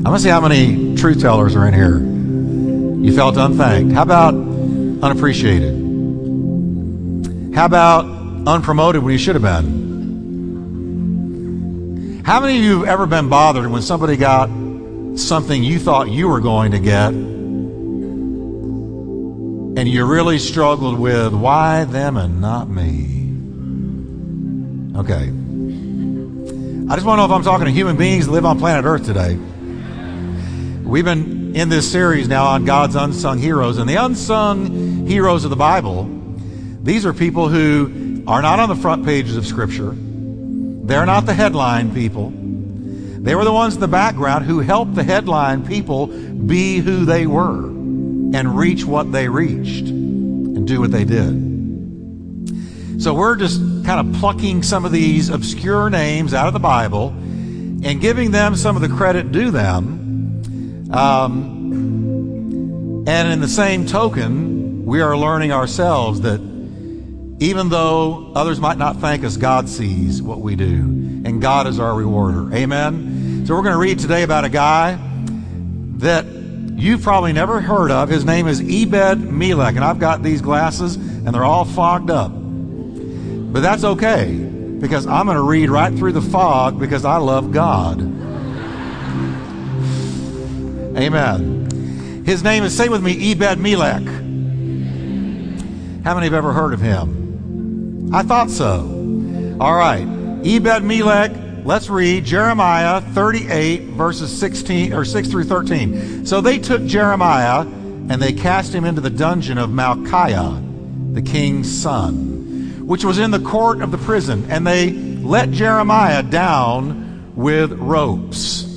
I'm going to see how many truth tellers are in here. You felt unthanked. How about unappreciated? How about unpromoted when you should have been? How many of you have ever been bothered when somebody got something you thought you were going to get and you really struggled with why them and not me? Okay. I just want to know if I'm talking to human beings that live on planet Earth today. We've been in this series now on God's unsung heroes, and the unsung heroes of the Bible, these are people who are not on the front pages of Scripture. They're not the headline people. They were the ones in the background who helped the headline people be who they were and reach what they reached and do what they did. So we're just kind of plucking some of these obscure names out of the Bible and giving them some of the credit due them um, and in the same token, we are learning ourselves that even though others might not thank us, God sees what we do, and God is our rewarder. Amen? So we're going to read today about a guy that you've probably never heard of. His name is Ebed Melech, and I've got these glasses, and they're all fogged up. But that's okay, because I'm going to read right through the fog because I love God. Amen. His name is, say with me, Ebed Melech. How many have ever heard of him? I thought so. All right. Ebed Melech, let's read Jeremiah 38, verses 16 or 6 through 13. So they took Jeremiah and they cast him into the dungeon of Malchiah, the king's son, which was in the court of the prison, and they let Jeremiah down with ropes.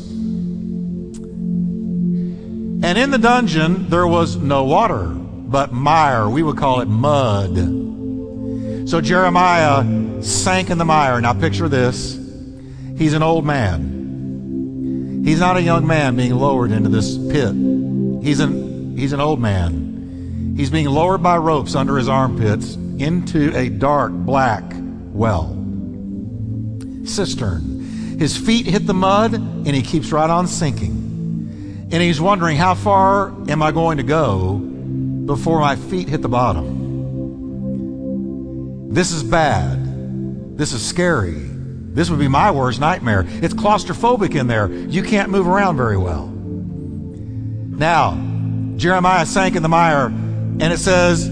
And in the dungeon, there was no water, but mire. We would call it mud. So Jeremiah sank in the mire. Now picture this. He's an old man. He's not a young man being lowered into this pit. He's an, he's an old man. He's being lowered by ropes under his armpits into a dark black well. Cistern. His feet hit the mud and he keeps right on sinking. And he's wondering, how far am I going to go before my feet hit the bottom? This is bad. This is scary. This would be my worst nightmare. It's claustrophobic in there. You can't move around very well. Now, Jeremiah sank in the mire, and it says,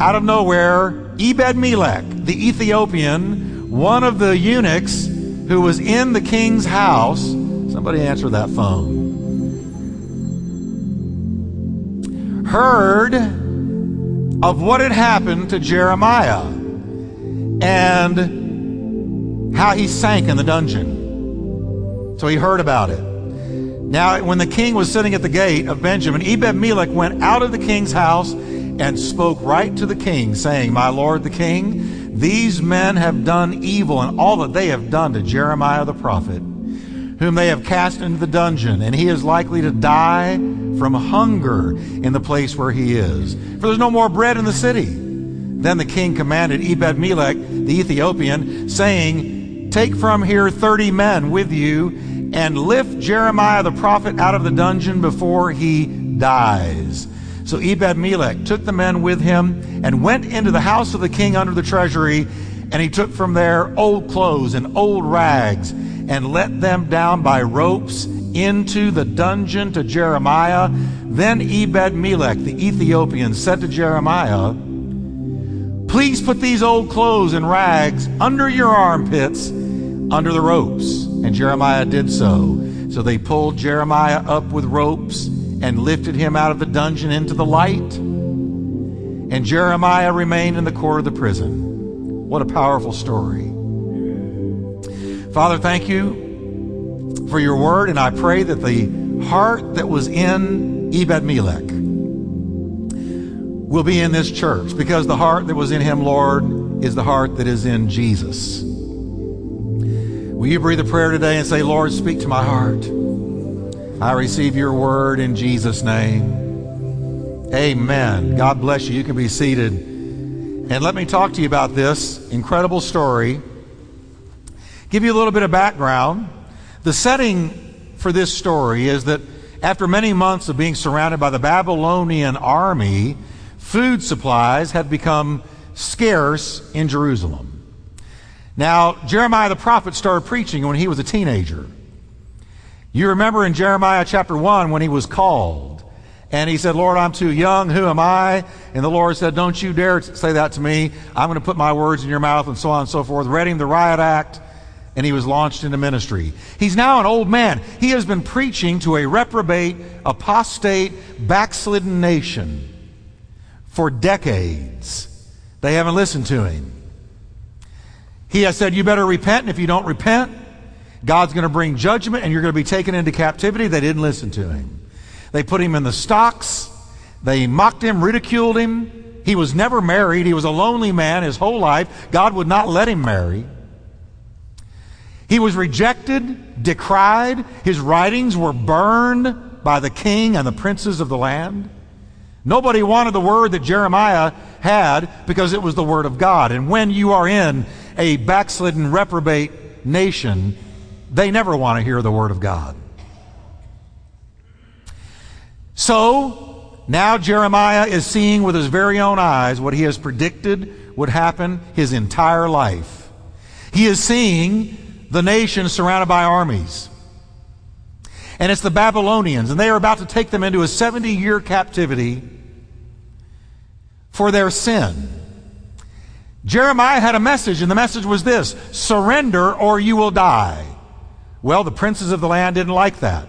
out of nowhere, Ebed Melech, the Ethiopian, one of the eunuchs who was in the king's house, somebody answer that phone heard of what had happened to Jeremiah and how he sank in the dungeon. So he heard about it. Now, when the king was sitting at the gate of Benjamin, Ebed Melech went out of the king's house and spoke right to the king, saying, My lord the king, these men have done evil and all that they have done to Jeremiah the prophet whom they have cast into the dungeon, and he is likely to die from hunger in the place where he is. For there's no more bread in the city. Then the king commanded Ebed Melech, the Ethiopian, saying, Take from here thirty men with you, and lift Jeremiah the prophet out of the dungeon before he dies. So Ebed Melech took the men with him and went into the house of the king under the treasury, and he took from there old clothes and old rags and let them down by ropes into the dungeon to Jeremiah. Then Ebed Melech, the Ethiopian, said to Jeremiah, Please put these old clothes and rags under your armpits, under the ropes. And Jeremiah did so. So they pulled Jeremiah up with ropes and lifted him out of the dungeon into the light. And Jeremiah remained in the court of the prison. What a powerful story. Father, thank you for your word, and I pray that the heart that was in Ebed Melech will be in this church because the heart that was in him, Lord, is the heart that is in Jesus. Will you breathe a prayer today and say, Lord, speak to my heart? I receive your word in Jesus' name. Amen. God bless you. You can be seated. And let me talk to you about this incredible story Give you a little bit of background. The setting for this story is that after many months of being surrounded by the Babylonian army, food supplies had become scarce in Jerusalem. Now, Jeremiah the prophet started preaching when he was a teenager. You remember in Jeremiah chapter 1 when he was called, and he said, Lord, I'm too young. Who am I? And the Lord said, Don't you dare say that to me. I'm going to put my words in your mouth, and so on and so forth. Read him the riot act, and he was launched into ministry. He's now an old man. He has been preaching to a reprobate, apostate, backslidden nation for decades. They haven't listened to him. He has said, You better repent, and if you don't repent, God's going to bring judgment and you're going to be taken into captivity. They didn't listen to him. They put him in the stocks. They mocked him, ridiculed him. He was never married. He was a lonely man his whole life. God would not let him marry. He was rejected, decried. His writings were burned by the king and the princes of the land. Nobody wanted the word that Jeremiah had because it was the word of God. And when you are in a backslidden, reprobate nation, they never want to hear the word of God. So, now Jeremiah is seeing with his very own eyes what he has predicted would happen his entire life. He is seeing the nation surrounded by armies. And it's the Babylonians, and they are about to take them into a 70 year captivity for their sin. Jeremiah had a message, and the message was this surrender or you will die. Well, the princes of the land didn't like that.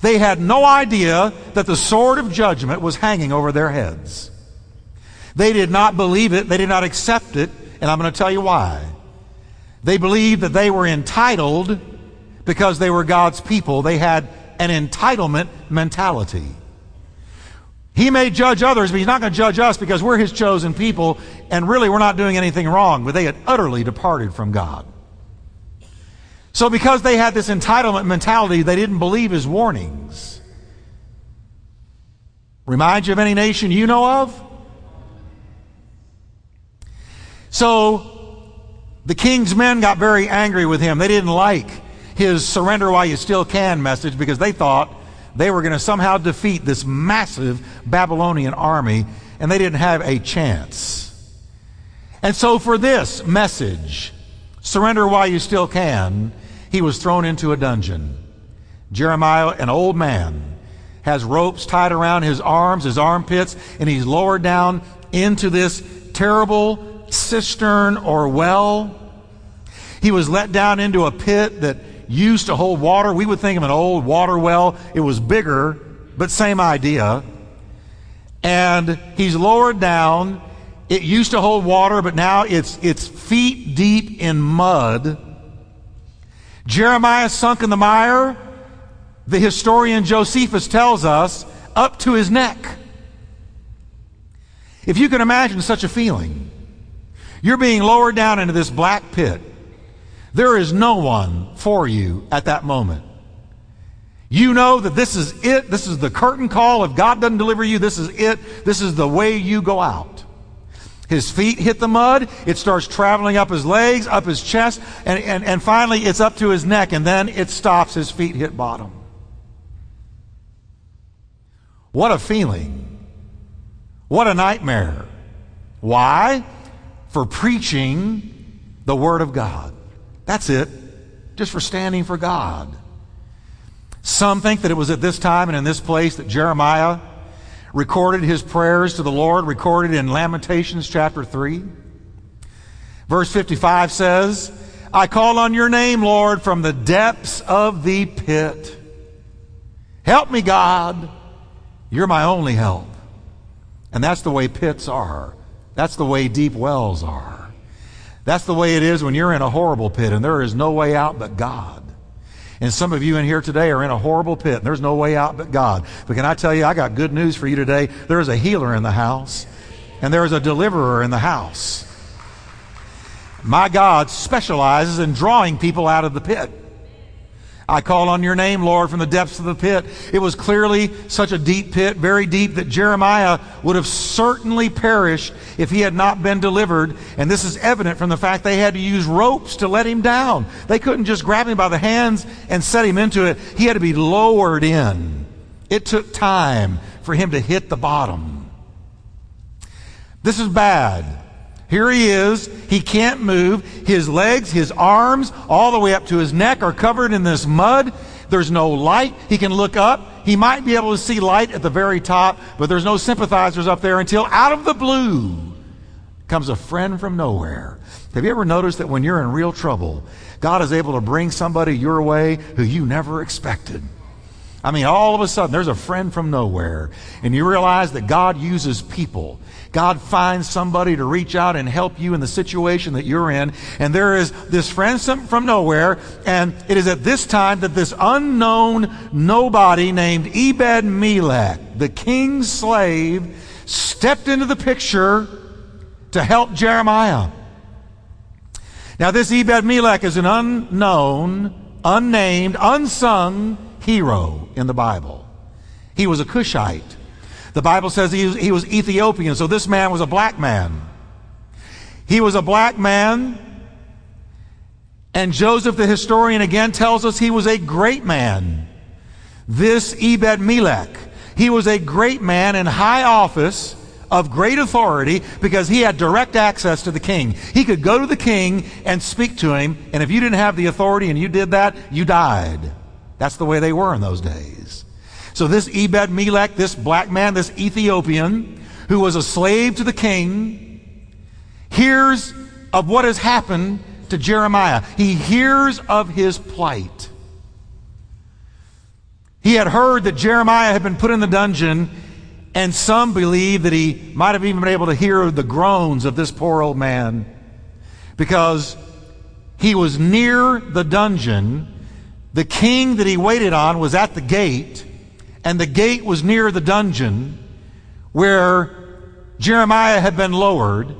They had no idea that the sword of judgment was hanging over their heads. They did not believe it, they did not accept it, and I'm going to tell you why. They believed that they were entitled because they were God's people. They had an entitlement mentality. He may judge others, but he's not going to judge us because we're his chosen people, and really we're not doing anything wrong. But they had utterly departed from God. So, because they had this entitlement mentality, they didn't believe his warnings. Remind you of any nation you know of? So, the king's men got very angry with him. They didn't like his surrender while you still can message because they thought they were going to somehow defeat this massive Babylonian army, and they didn't have a chance. And so, for this message, surrender while you still can, he was thrown into a dungeon. Jeremiah, an old man, has ropes tied around his arms, his armpits, and he's lowered down into this terrible cistern or well. He was let down into a pit that used to hold water. We would think of an old water well. It was bigger, but same idea. And he's lowered down. It used to hold water, but now it's, it's feet deep in mud. Jeremiah sunk in the mire, the historian Josephus tells us, up to his neck. If you can imagine such a feeling, you're being lowered down into this black pit. There is no one for you at that moment. You know that this is it. This is the curtain call. If God doesn't deliver you, this is it. This is the way you go out. His feet hit the mud. It starts traveling up his legs, up his chest, and, and, and finally it's up to his neck, and then it stops. His feet hit bottom. What a feeling. What a nightmare. Why? For preaching the Word of God. That's it. Just for standing for God. Some think that it was at this time and in this place that Jeremiah recorded his prayers to the Lord, recorded in Lamentations chapter 3. Verse 55 says, I call on your name, Lord, from the depths of the pit. Help me, God. You're my only help. And that's the way pits are. That's the way deep wells are. That's the way it is when you're in a horrible pit and there is no way out but God. And some of you in here today are in a horrible pit, and there's no way out but God. But can I tell you, I got good news for you today. There is a healer in the house, and there is a deliverer in the house. My God specializes in drawing people out of the pit. I call on your name, Lord, from the depths of the pit. It was clearly such a deep pit, very deep, that Jeremiah would have certainly perished if he had not been delivered. And this is evident from the fact they had to use ropes to let him down. They couldn't just grab him by the hands and set him into it. He had to be lowered in. It took time for him to hit the bottom. This is bad. Here he is. He can't move. His legs, his arms, all the way up to his neck are covered in this mud. There's no light. He can look up. He might be able to see light at the very top, but there's no sympathizers up there until out of the blue comes a friend from nowhere. Have you ever noticed that when you're in real trouble, God is able to bring somebody your way who you never expected? I mean, all of a sudden, there's a friend from nowhere, and you realize that God uses people God finds somebody to reach out and help you in the situation that you're in. And there is this friend from nowhere. And it is at this time that this unknown nobody named Ebed Melech, the king's slave, stepped into the picture to help Jeremiah. Now, this Ebed Melech is an unknown, unnamed, unsung hero in the Bible. He was a Cushite. The Bible says he was, he was Ethiopian, so this man was a black man. He was a black man, and Joseph the historian again tells us he was a great man. This Ebed Melech, he was a great man in high office of great authority because he had direct access to the king. He could go to the king and speak to him, and if you didn't have the authority and you did that, you died. That's the way they were in those days. So this Ebed Melech, this black man, this Ethiopian, who was a slave to the king, hears of what has happened to Jeremiah. He hears of his plight. He had heard that Jeremiah had been put in the dungeon, and some believe that he might have even been able to hear the groans of this poor old man because he was near the dungeon. The king that he waited on was at the gate, and the gate was near the dungeon where Jeremiah had been lowered.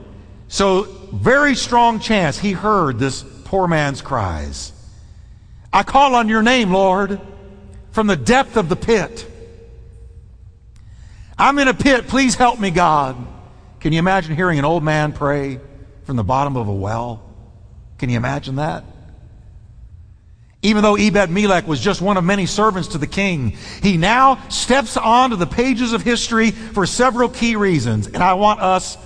So, very strong chance he heard this poor man's cries. I call on your name, Lord, from the depth of the pit. I'm in a pit. Please help me, God. Can you imagine hearing an old man pray from the bottom of a well? Can you imagine that? Even though Ebed Melech was just one of many servants to the king, he now steps onto the pages of history for several key reasons. And I want us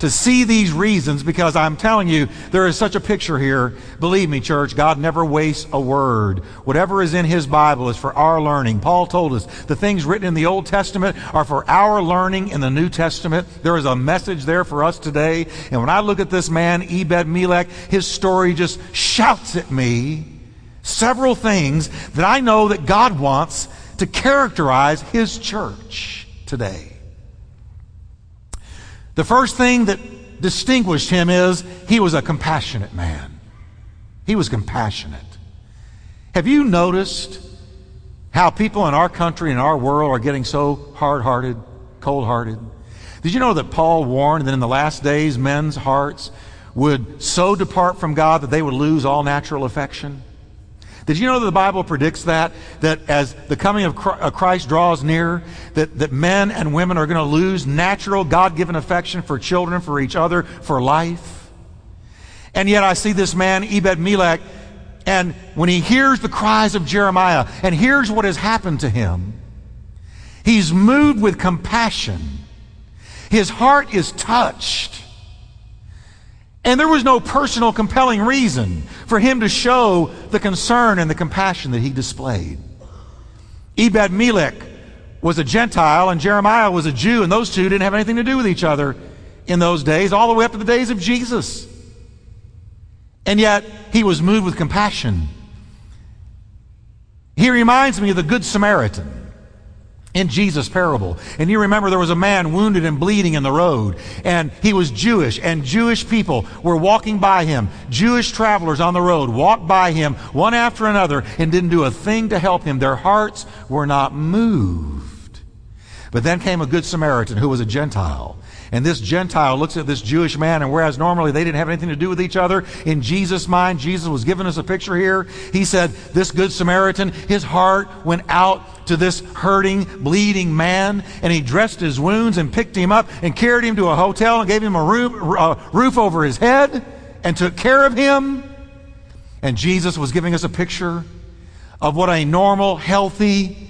to see these reasons because I'm telling you, there is such a picture here. Believe me, church, God never wastes a word. Whatever is in His Bible is for our learning. Paul told us the things written in the Old Testament are for our learning in the New Testament. There is a message there for us today. And when I look at this man, Ebed Melech, his story just shouts at me several things that I know that God wants to characterize His church today. The first thing that distinguished him is he was a compassionate man. He was compassionate. Have you noticed how people in our country and our world are getting so hard hearted, cold hearted? Did you know that Paul warned that in the last days men's hearts would so depart from God that they would lose all natural affection? Did you know that the Bible predicts that? That as the coming of uh, Christ draws near, that, that men and women are going to lose natural, God given affection for children, for each other, for life? And yet I see this man, Ebed Melech, and when he hears the cries of Jeremiah and hears what has happened to him, he's moved with compassion. His heart is touched. And there was no personal compelling reason for him to show the concern and the compassion that he displayed. Ebed Melech was a Gentile and Jeremiah was a Jew, and those two didn't have anything to do with each other in those days, all the way up to the days of Jesus. And yet, he was moved with compassion. He reminds me of the Good Samaritan in Jesus' parable. And you remember there was a man wounded and bleeding in the road, and he was Jewish, and Jewish people were walking by him. Jewish travelers on the road walked by him one after another and didn't do a thing to help him. Their hearts were not moved. But then came a good Samaritan who was a Gentile. And this Gentile looks at this Jewish man, and whereas normally they didn't have anything to do with each other, in Jesus' mind, Jesus was giving us a picture here. He said, This Good Samaritan, his heart went out to this hurting, bleeding man, and he dressed his wounds and picked him up and carried him to a hotel and gave him a roof, a roof over his head and took care of him. And Jesus was giving us a picture of what a normal, healthy,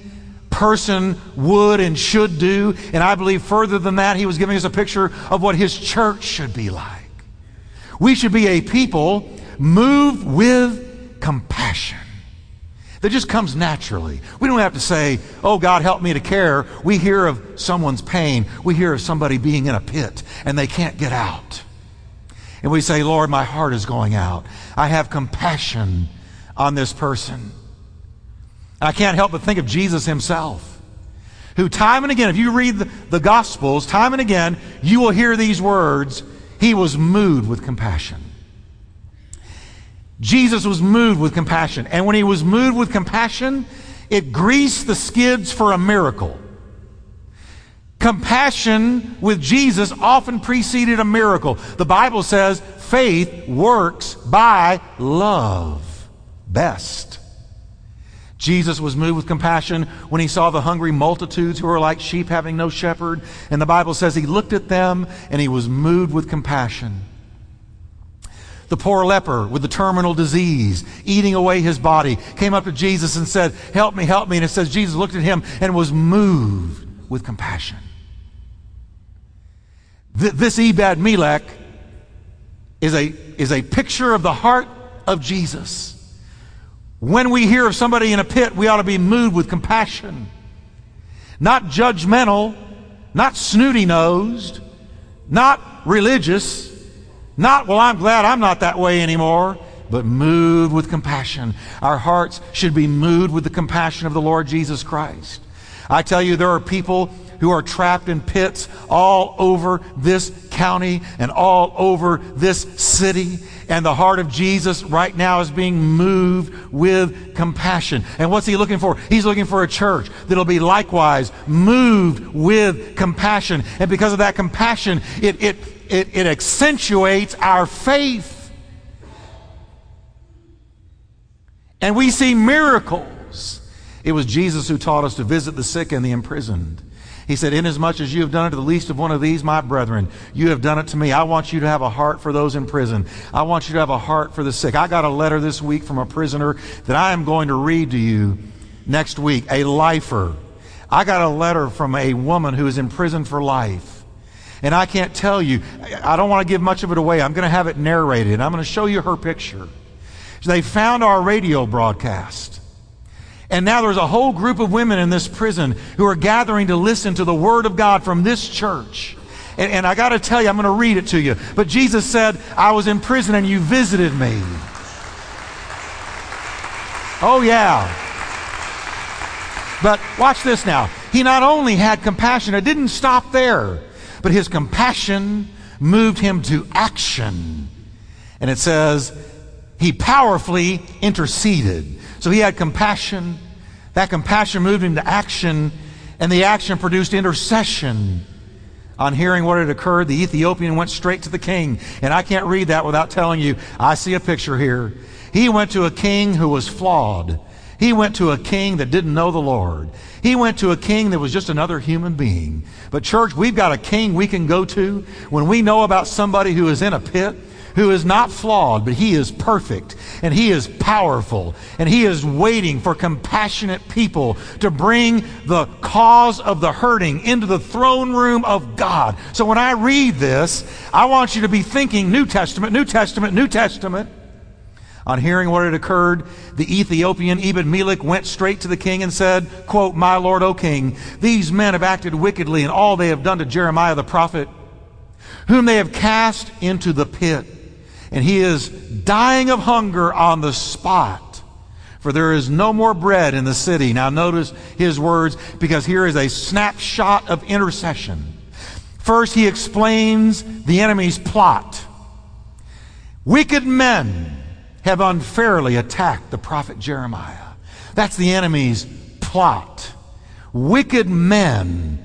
person would and should do. And I believe further than that, he was giving us a picture of what his church should be like. We should be a people moved with compassion that just comes naturally. We don't have to say, Oh, God, help me to care. We hear of someone's pain. We hear of somebody being in a pit and they can't get out. And we say, Lord, my heart is going out. I have compassion on this person. I can't help but think of Jesus himself, who time and again, if you read the, the Gospels, time and again, you will hear these words He was moved with compassion. Jesus was moved with compassion. And when he was moved with compassion, it greased the skids for a miracle. Compassion with Jesus often preceded a miracle. The Bible says faith works by love best. Jesus was moved with compassion when he saw the hungry multitudes who were like sheep having no shepherd. And the Bible says he looked at them and he was moved with compassion. The poor leper with the terminal disease, eating away his body, came up to Jesus and said, Help me, help me. And it says Jesus looked at him and was moved with compassion. Th- this Ebed Melech is a, is a picture of the heart of Jesus. When we hear of somebody in a pit, we ought to be moved with compassion. Not judgmental, not snooty nosed, not religious, not, well, I'm glad I'm not that way anymore, but moved with compassion. Our hearts should be moved with the compassion of the Lord Jesus Christ. I tell you, there are people who are trapped in pits all over this county and all over this city. And the heart of Jesus right now is being moved with compassion. And what's he looking for? He's looking for a church that'll be likewise moved with compassion. And because of that compassion, it, it, it, it accentuates our faith. And we see miracles. It was Jesus who taught us to visit the sick and the imprisoned. He said, Inasmuch as you have done it to the least of one of these, my brethren, you have done it to me. I want you to have a heart for those in prison. I want you to have a heart for the sick. I got a letter this week from a prisoner that I am going to read to you next week, a lifer. I got a letter from a woman who is in prison for life. And I can't tell you, I don't want to give much of it away. I'm going to have it narrated. I'm going to show you her picture. They found our radio broadcast. And now there's a whole group of women in this prison who are gathering to listen to the Word of God from this church. And, and I got to tell you, I'm going to read it to you. But Jesus said, I was in prison and you visited me. Oh, yeah. But watch this now. He not only had compassion, it didn't stop there, but his compassion moved him to action. And it says, he powerfully interceded. So he had compassion. That compassion moved him to action, and the action produced intercession. On hearing what had occurred, the Ethiopian went straight to the king. And I can't read that without telling you, I see a picture here. He went to a king who was flawed. He went to a king that didn't know the Lord. He went to a king that was just another human being. But, church, we've got a king we can go to when we know about somebody who is in a pit who is not flawed, but he is perfect and he is powerful and he is waiting for compassionate people to bring the cause of the hurting into the throne room of God. So when I read this, I want you to be thinking New Testament, New Testament, New Testament. On hearing what had occurred, the Ethiopian Ebed Melech went straight to the king and said, quote, My lord, O king, these men have acted wickedly in all they have done to Jeremiah the prophet, whom they have cast into the pit and he is dying of hunger on the spot. For there is no more bread in the city. Now, notice his words because here is a snapshot of intercession. First, he explains the enemy's plot. Wicked men have unfairly attacked the prophet Jeremiah. That's the enemy's plot. Wicked men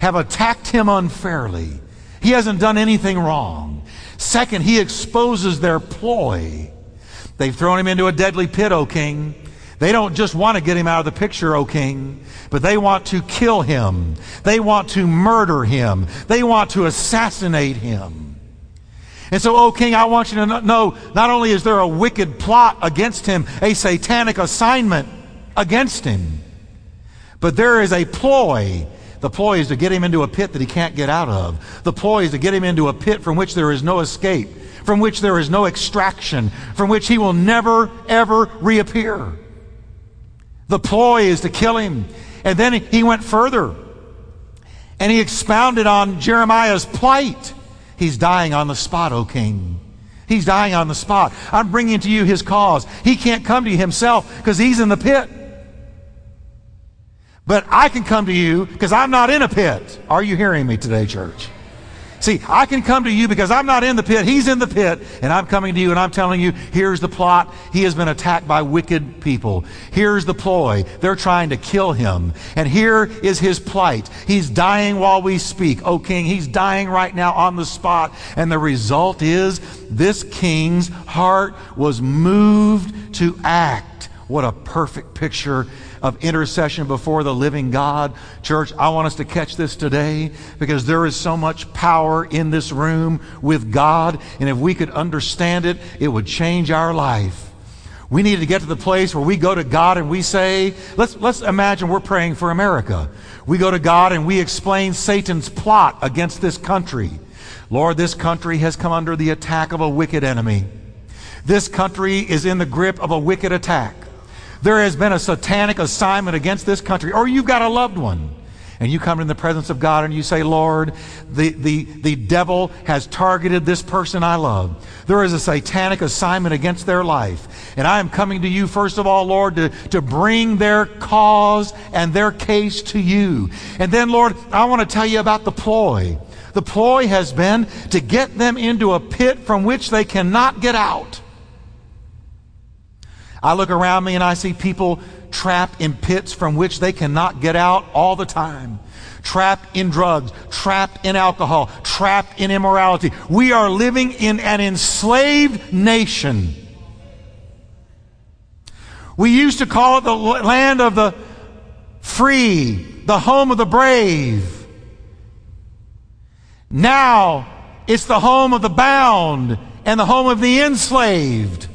have attacked him unfairly. He hasn't done anything wrong. Second, he exposes their ploy. They've thrown him into a deadly pit, O king. They don't just want to get him out of the picture, O king, but they want to kill him. They want to murder him. They want to assassinate him. And so, O king, I want you to know not only is there a wicked plot against him, a satanic assignment against him, but there is a ploy. The ploy is to get him into a pit that he can't get out of. The ploy is to get him into a pit from which there is no escape, from which there is no extraction, from which he will never, ever reappear. The ploy is to kill him. And then he went further and he expounded on Jeremiah's plight. He's dying on the spot, O king. He's dying on the spot. I'm bringing to you his cause. He can't come to you himself because he's in the pit. But I can come to you because I'm not in a pit. Are you hearing me today, church? See, I can come to you because I'm not in the pit. He's in the pit. And I'm coming to you and I'm telling you, here's the plot. He has been attacked by wicked people. Here's the ploy. They're trying to kill him. And here is his plight. He's dying while we speak. O king, he's dying right now on the spot. And the result is this king's heart was moved to act. What a perfect picture of intercession before the living God. Church, I want us to catch this today because there is so much power in this room with God. And if we could understand it, it would change our life. We need to get to the place where we go to God and we say, let's, let's imagine we're praying for America. We go to God and we explain Satan's plot against this country. Lord, this country has come under the attack of a wicked enemy. This country is in the grip of a wicked attack there has been a satanic assignment against this country, or you've got a loved one, and you come in the presence of God and you say, Lord, the, the, the devil has targeted this person I love. There is a satanic assignment against their life. And I am coming to you, first of all, Lord, to, to bring their cause and their case to you. And then, Lord, I want to tell you about the ploy. The ploy has been to get them into a pit from which they cannot get out. I look around me and I see people trapped in pits from which they cannot get out all the time. Trapped in drugs, trapped in alcohol, trapped in immorality. We are living in an enslaved nation. We used to call it the land of the free, the home of the brave. Now it's the home of the bound and the home of the enslaved.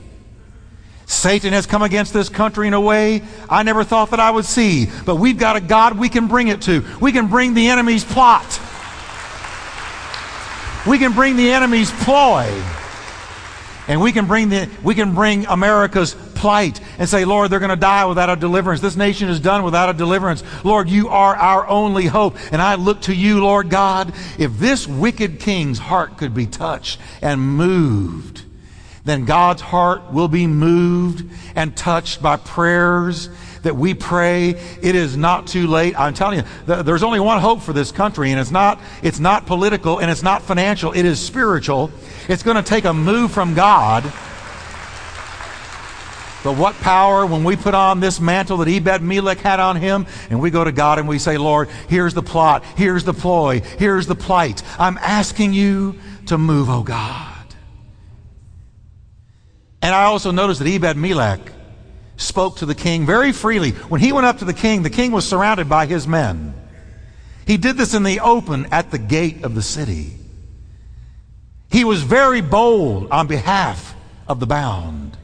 Satan has come against this country in a way I never thought that I would see. But we've got a God we can bring it to. We can bring the enemy's plot. We can bring the enemy's ploy. And we can bring the we can bring America's plight and say, Lord, they're going to die without a deliverance. This nation is done without a deliverance. Lord, you are our only hope. And I look to you, Lord God. If this wicked king's heart could be touched and moved then God's heart will be moved and touched by prayers that we pray. It is not too late. I'm telling you, there's only one hope for this country, and it's not, it's not political and it's not financial. It is spiritual. It's going to take a move from God. But what power when we put on this mantle that Ebed Melech had on him and we go to God and we say, Lord, here's the plot, here's the ploy, here's the plight. I'm asking you to move, oh God. And I also noticed that Ebed Melech spoke to the king very freely. When he went up to the king, the king was surrounded by his men. He did this in the open at the gate of the city. He was very bold on behalf of the bound.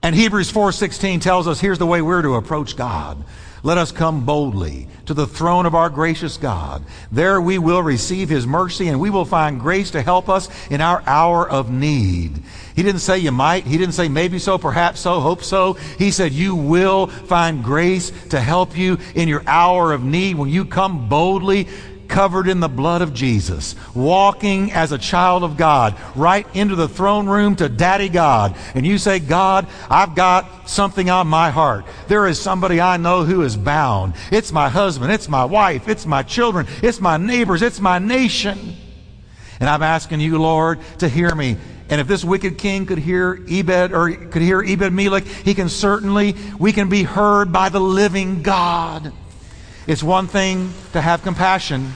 And Hebrews 4:16 tells us here's the way we're to approach God. Let us come boldly to the throne of our gracious God. There we will receive his mercy and we will find grace to help us in our hour of need. He didn't say you might. He didn't say maybe so, perhaps so, hope so. He said you will find grace to help you in your hour of need when you come boldly covered in the blood of Jesus, walking as a child of God, right into the throne room to Daddy God. And you say, God, I've got something on my heart. There is somebody I know who is bound. It's my husband, it's my wife, it's my children, it's my neighbors, it's my nation. And I'm asking you, Lord, to hear me. And if this wicked king could hear Ebed or could hear Ebed Melech, he can certainly, we can be heard by the living God. It's one thing to have compassion,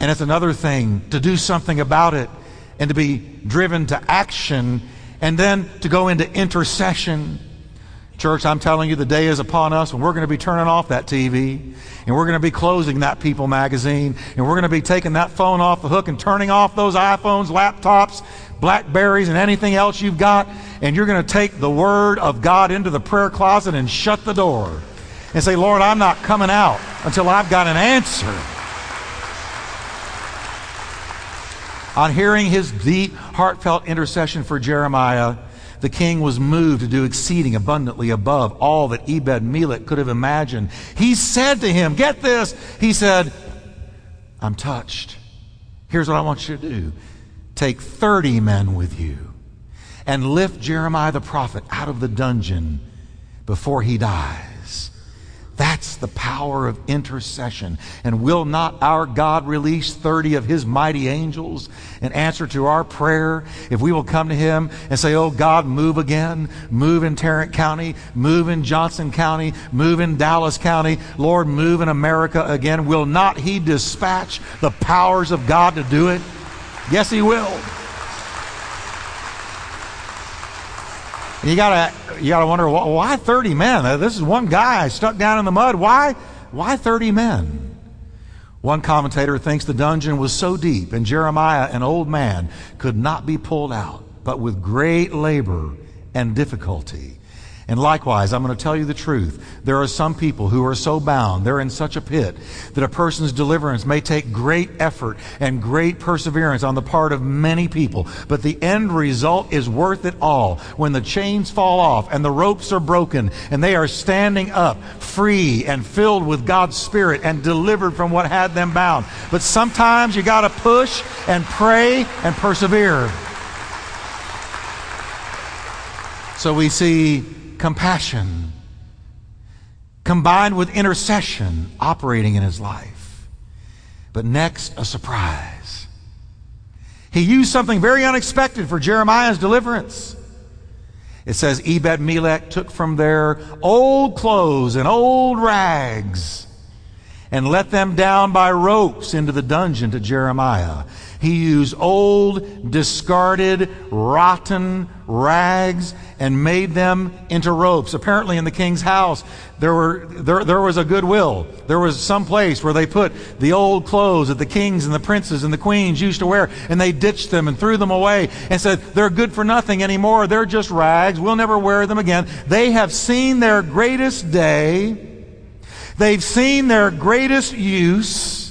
And it's another thing to do something about it and to be driven to action and then to go into intercession. Church, I'm telling you, the day is upon us and we're going to be turning off that TV and we're going to be closing that People magazine and we're going to be taking that phone off the hook and turning off those iPhones, laptops, Blackberries, and anything else you've got. And you're going to take the Word of God into the prayer closet and shut the door and say, Lord, I'm not coming out until I've got an answer. On hearing his deep, heartfelt intercession for Jeremiah, the king was moved to do exceeding abundantly above all that Ebed Melech could have imagined. He said to him, Get this. He said, I'm touched. Here's what I want you to do take 30 men with you and lift Jeremiah the prophet out of the dungeon before he dies. That's the power of intercession. And will not our God release 30 of his mighty angels in answer to our prayer if we will come to him and say, Oh God, move again, move in Tarrant County, move in Johnson County, move in Dallas County, Lord, move in America again? Will not he dispatch the powers of God to do it? Yes, he will. You gotta you gotta wonder why 30 men? Uh, this is one guy stuck down in the mud. Why why 30 men? One commentator thinks the dungeon was so deep and Jeremiah, an old man, could not be pulled out, but with great labor and difficulty. And likewise, I'm going to tell you the truth. There are some people who are so bound, they're in such a pit, that a person's deliverance may take great effort and great perseverance on the part of many people. But the end result is worth it all when the chains fall off and the ropes are broken and they are standing up free and filled with God's Spirit and delivered from what had them bound. But sometimes you got to push and pray and persevere. So we see compassion combined with intercession operating in his life. But next, a surprise. He used something very unexpected for Jeremiah's deliverance. It says Ebed Melech took from there old clothes and old rags and let them down by ropes into the dungeon to Jeremiah. He used old, discarded, rotten rags and made them into ropes. Apparently, in the king's house, there, were, there, there was a goodwill. There was some place where they put the old clothes that the kings and the princes and the queens used to wear, and they ditched them and threw them away and said, They're good for nothing anymore. They're just rags. We'll never wear them again. They have seen their greatest day, they've seen their greatest use.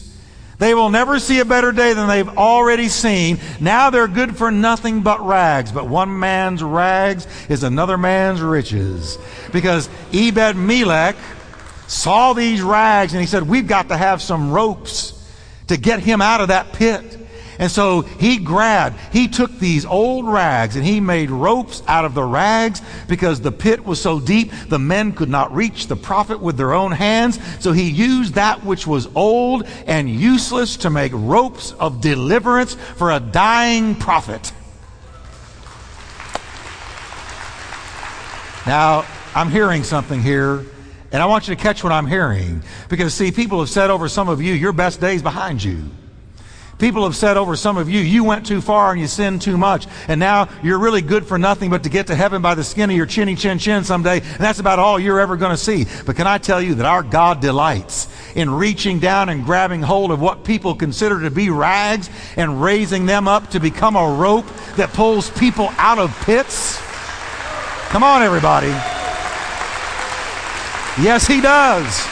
They will never see a better day than they've already seen. Now they're good for nothing but rags. But one man's rags is another man's riches. Because Ebed Melech saw these rags and he said, We've got to have some ropes to get him out of that pit. And so he grabbed, he took these old rags and he made ropes out of the rags because the pit was so deep the men could not reach the prophet with their own hands. So he used that which was old and useless to make ropes of deliverance for a dying prophet. Now, I'm hearing something here. And I want you to catch what I'm hearing. Because, see, people have said over some of you, your best days behind you. People have said over some of you, you went too far and you sinned too much. And now you're really good for nothing but to get to heaven by the skin of your chinny chin chin someday. And that's about all you're ever going to see. But can I tell you that our God delights in reaching down and grabbing hold of what people consider to be rags and raising them up to become a rope that pulls people out of pits? Come on, everybody. Yes, He does.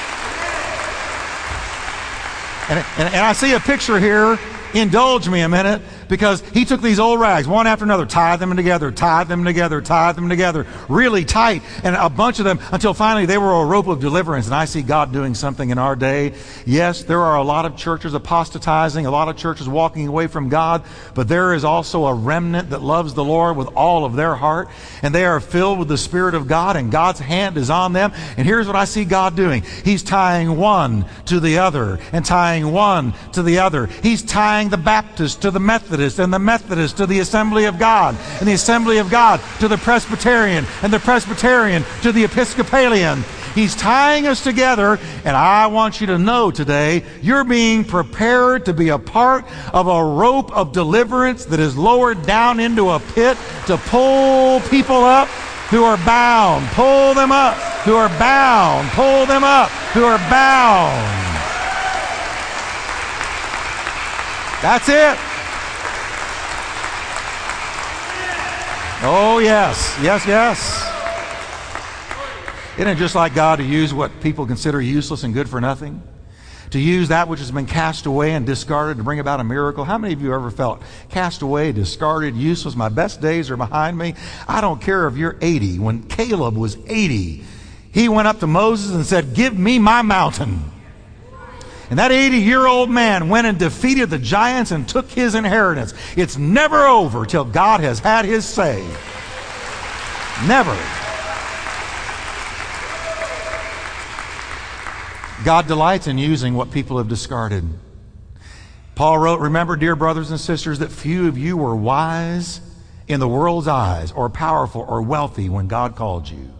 And, and, and, I see a picture here indulge me a minute because he took these old rags one after another, tied them together, tied them together, tied them together, really tight, and a bunch of them until finally they were a rope of deliverance. And I see God doing something in our day. Yes, there are a lot of churches apostatizing, a lot of churches walking away from God, but there is also a remnant that loves the Lord with all of their heart, and they are filled with the Spirit of God, and God's hand is on them. And here's what I see God doing He's tying one to the other, and tying one to the other. He's tying the Baptist to the Methodist, and the Methodist to the Assembly of God, and the Assembly of God to the Presbyterian, and the Presbyterian to the Episcopalian. He's tying us together, and I want you to know today you're being prepared to be a part of a rope of deliverance that is lowered down into a pit to pull people up who are bound. Pull them up who are bound. Pull them up who are bound. That's it. Oh, yes. Yes, yes. Isn't it just like God to use what people consider useless and good for nothing? To use that which has been cast away and discarded to bring about a miracle. How many of you ever felt cast away, discarded, useless? My best days are behind me. I don't care if you're 80. When Caleb was 80, he went up to Moses and said, Give me my mountain. And that 80 year old man went and defeated the giants and took his inheritance. It's never over till God has had his say. Never. God delights in using what people have discarded. Paul wrote, Remember, dear brothers and sisters, that few of you were wise in the world's eyes, or powerful, or wealthy when God called you.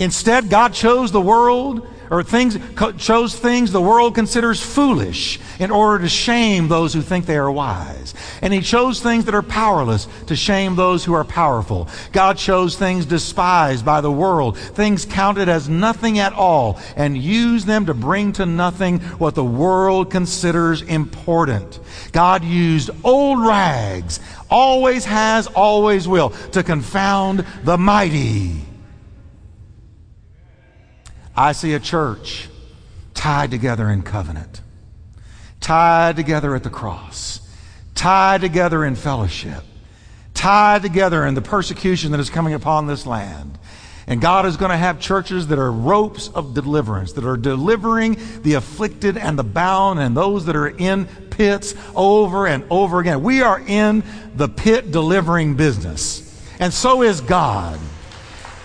Instead, God chose the world or things chose things the world considers foolish in order to shame those who think they are wise. And he chose things that are powerless to shame those who are powerful. God chose things despised by the world, things counted as nothing at all, and used them to bring to nothing what the world considers important. God used old rags, always has, always will, to confound the mighty. I see a church tied together in covenant, tied together at the cross, tied together in fellowship, tied together in the persecution that is coming upon this land. And God is going to have churches that are ropes of deliverance, that are delivering the afflicted and the bound and those that are in pits over and over again. We are in the pit delivering business. And so is God.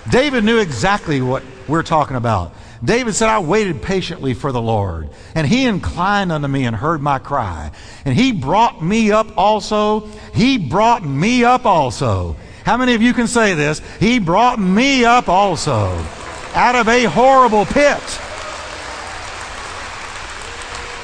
David knew exactly what we're talking about. David said, I waited patiently for the Lord, and he inclined unto me and heard my cry. And he brought me up also. He brought me up also. How many of you can say this? He brought me up also out of a horrible pit.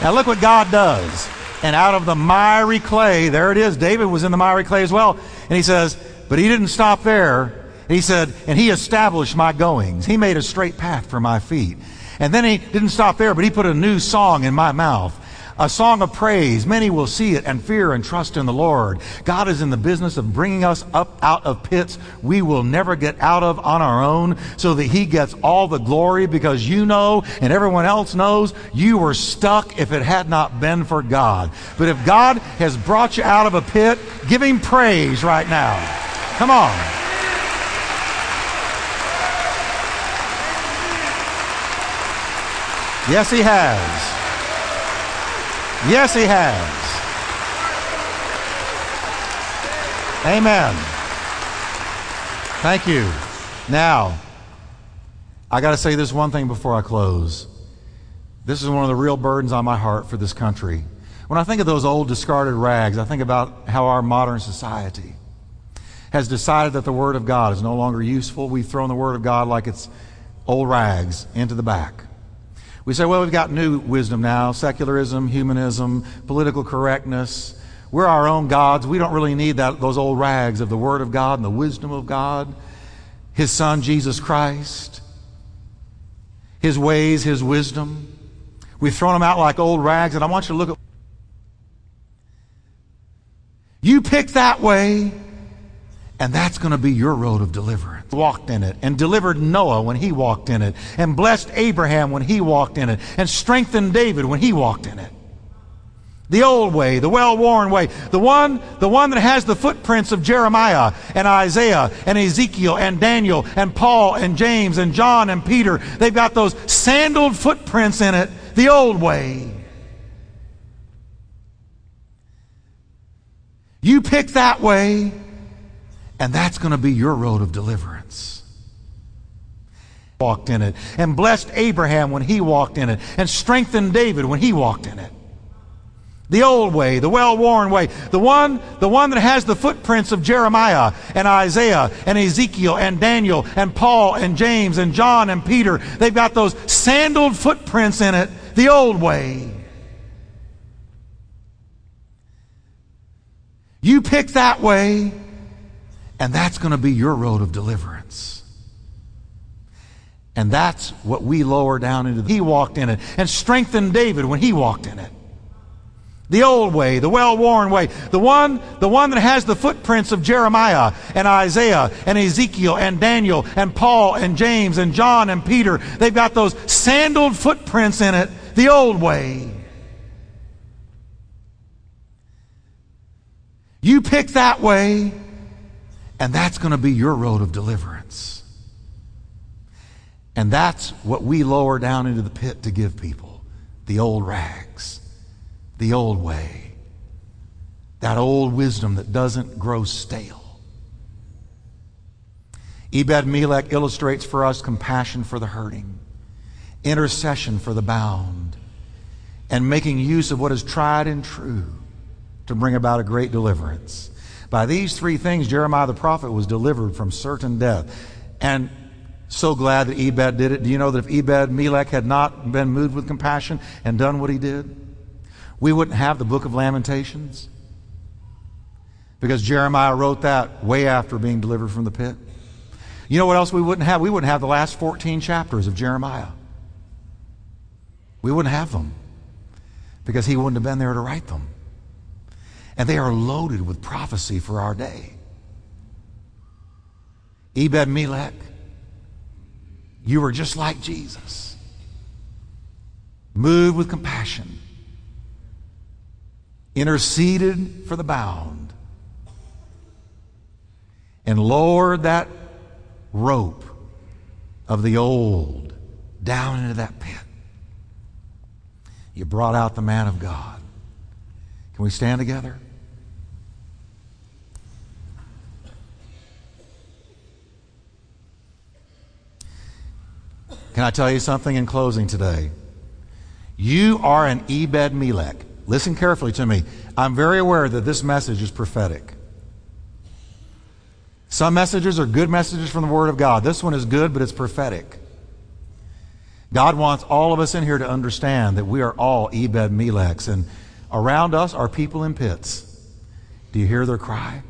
Now look what God does. And out of the miry clay, there it is. David was in the miry clay as well. And he says, but he didn't stop there. He said, and he established my goings. He made a straight path for my feet. And then he didn't stop there, but he put a new song in my mouth. A song of praise. Many will see it and fear and trust in the Lord. God is in the business of bringing us up out of pits we will never get out of on our own so that He gets all the glory because you know and everyone else knows you were stuck if it had not been for God. But if God has brought you out of a pit, give Him praise right now. Come on. Yes, He has. Yes, He has. Amen. Thank you. Now, I got to say this one thing before I close. This is one of the real burdens on my heart for this country. When I think of those old discarded rags, I think about how our modern society has decided that the Word of God is no longer useful. We've thrown the Word of God like it's old rags into the back. We say, well, we've got new wisdom now secularism, humanism, political correctness. We're our own gods. We don't really need that, those old rags of the Word of God and the wisdom of God, His Son, Jesus Christ, His ways, His wisdom. We've thrown them out like old rags, and I want you to look at. You pick that way, and that's going to be your road of deliverance. Walked in it and delivered Noah when he walked in it and blessed Abraham when he walked in it and strengthened David when he walked in it. The old way, the well-worn way, the one, the one that has the footprints of Jeremiah and Isaiah and Ezekiel and Daniel and Paul and James and John and Peter. They've got those sandaled footprints in it, the old way. You pick that way and that's going to be your road of deliverance. Walked in it and blessed Abraham when he walked in it and strengthened David when he walked in it. The old way, the well-worn way, the one, the one that has the footprints of Jeremiah and Isaiah and Ezekiel and Daniel and Paul and James and John and Peter. They've got those sandaled footprints in it, the old way. You pick that way, and that's going to be your road of deliverance. And that's what we lower down into. The, he walked in it and strengthened David when he walked in it. The old way, the well-worn way, the one, the one that has the footprints of Jeremiah and Isaiah and Ezekiel and Daniel and Paul and James and John and Peter. They've got those sandaled footprints in it, the old way. You pick that way, and that's going to be your road of deliverance. And that's what we lower down into the pit to give people the old rags the old way, that old wisdom that doesn't grow stale. Ebed Melech illustrates for us compassion for the hurting, intercession for the bound, and making use of what is tried and true to bring about a great deliverance. By these three things, Jeremiah the prophet was delivered from certain death. And so glad that Ebed did it. Do you know that if Ebed Melech had not been moved with compassion and done what he did, we wouldn't have the book of Lamentations because Jeremiah wrote that way after being delivered from the pit. You know what else we wouldn't have? We wouldn't have the last 14 chapters of Jeremiah. We wouldn't have them because he wouldn't have been there to write them. And they are loaded with prophecy for our day. Ebed Melech, you were just like Jesus, moved with compassion interceded for the bound, and lowered that rope of the old down into that pit. You brought out the man of God. Can we stand together? Can I tell you something in closing today? You are an Ebed Melech. Listen carefully to me. I'm very aware that this message is prophetic. Some messages are good messages from the Word of God. This one is good, but it's prophetic. God wants all of us in here to understand that we are all Ebed Melechs, and around us are people in pits. Do you hear their cry?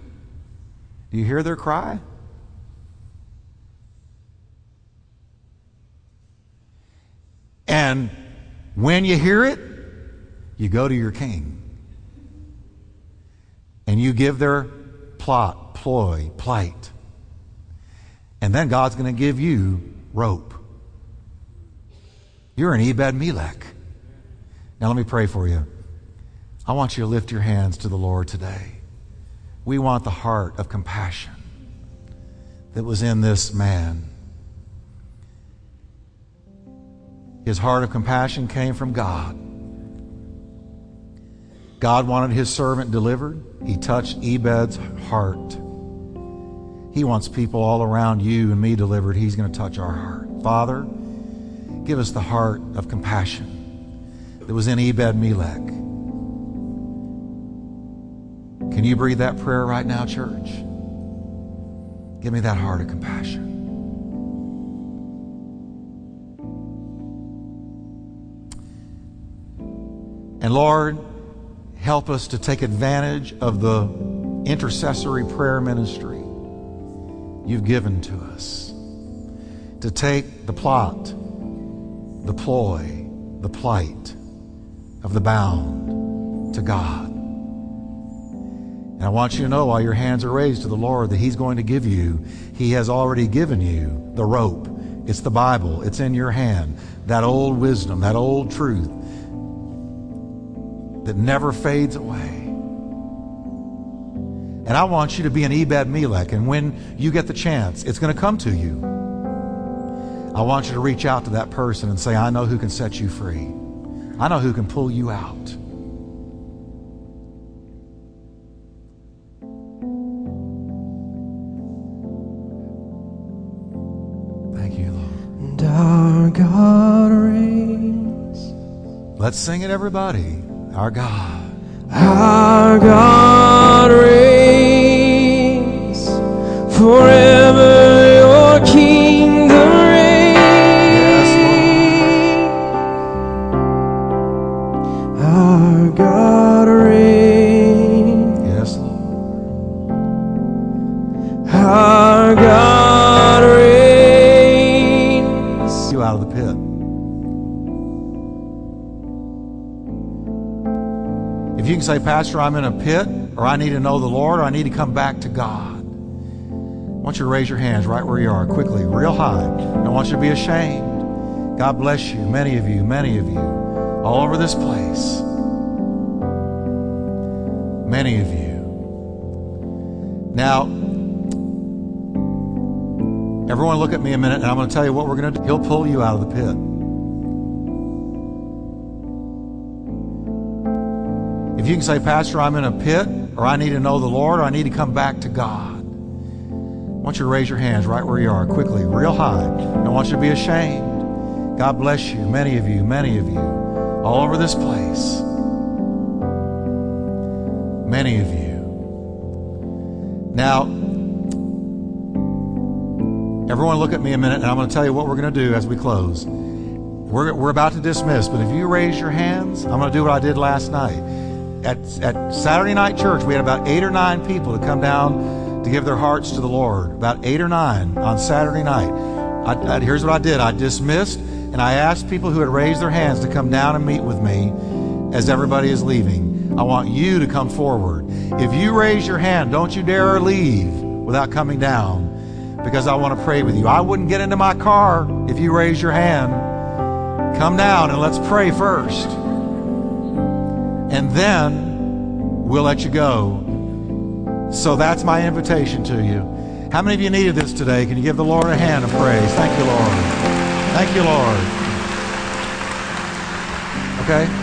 Do you hear their cry? And when you hear it, you go to your king and you give their plot, ploy, plight. And then God's going to give you rope. You're an Ebed Melech. Now let me pray for you. I want you to lift your hands to the Lord today. We want the heart of compassion that was in this man. His heart of compassion came from God. God wanted his servant delivered. He touched Ebed's heart. He wants people all around you and me delivered. He's going to touch our heart. Father, give us the heart of compassion that was in Ebed Melech. Can you breathe that prayer right now, church? Give me that heart of compassion. And Lord, help us to take advantage of the intercessory prayer ministry you've given to us. To take the plot, the ploy, the plight of the bound to God. And I want you to know while your hands are raised to the Lord that He's going to give you, He has already given you the rope. It's the Bible, it's in your hand. That old wisdom, that old truth that never fades away. And I want you to be an Ebed Melech. And when you get the chance, it's going to come to you. I want you to reach out to that person and say, I know who can set you free. I know who can pull you out. Thank you, Lord. Our God reigns. Let's sing it, everybody. Our God. Our God say, Pastor, I'm in a pit, or I need to know the Lord, or I need to come back to God. I want you to raise your hands right where you are, quickly, real high. I don't want you to be ashamed. God bless you, many of you, many of you, all over this place. Many of you. Now, everyone look at me a minute, and I'm going to tell you what we're going to do. He'll pull you out of the pit. You can say, Pastor, I'm in a pit, or I need to know the Lord, or I need to come back to God. I want you to raise your hands right where you are, quickly, real high. I don't want you to be ashamed. God bless you, many of you, many of you, all over this place. Many of you. Now, everyone look at me a minute, and I'm going to tell you what we're going to do as we close. We're, we're about to dismiss, but if you raise your hands, I'm going to do what I did last night. At, at Saturday night church, we had about eight or nine people to come down to give their hearts to the Lord. About eight or nine on Saturday night. I, I, here's what I did I dismissed, and I asked people who had raised their hands to come down and meet with me as everybody is leaving. I want you to come forward. If you raise your hand, don't you dare leave without coming down because I want to pray with you. I wouldn't get into my car if you raise your hand. Come down and let's pray first. And then we'll let you go. So that's my invitation to you. How many of you needed this today? Can you give the Lord a hand of praise? Thank you, Lord. Thank you, Lord. Okay?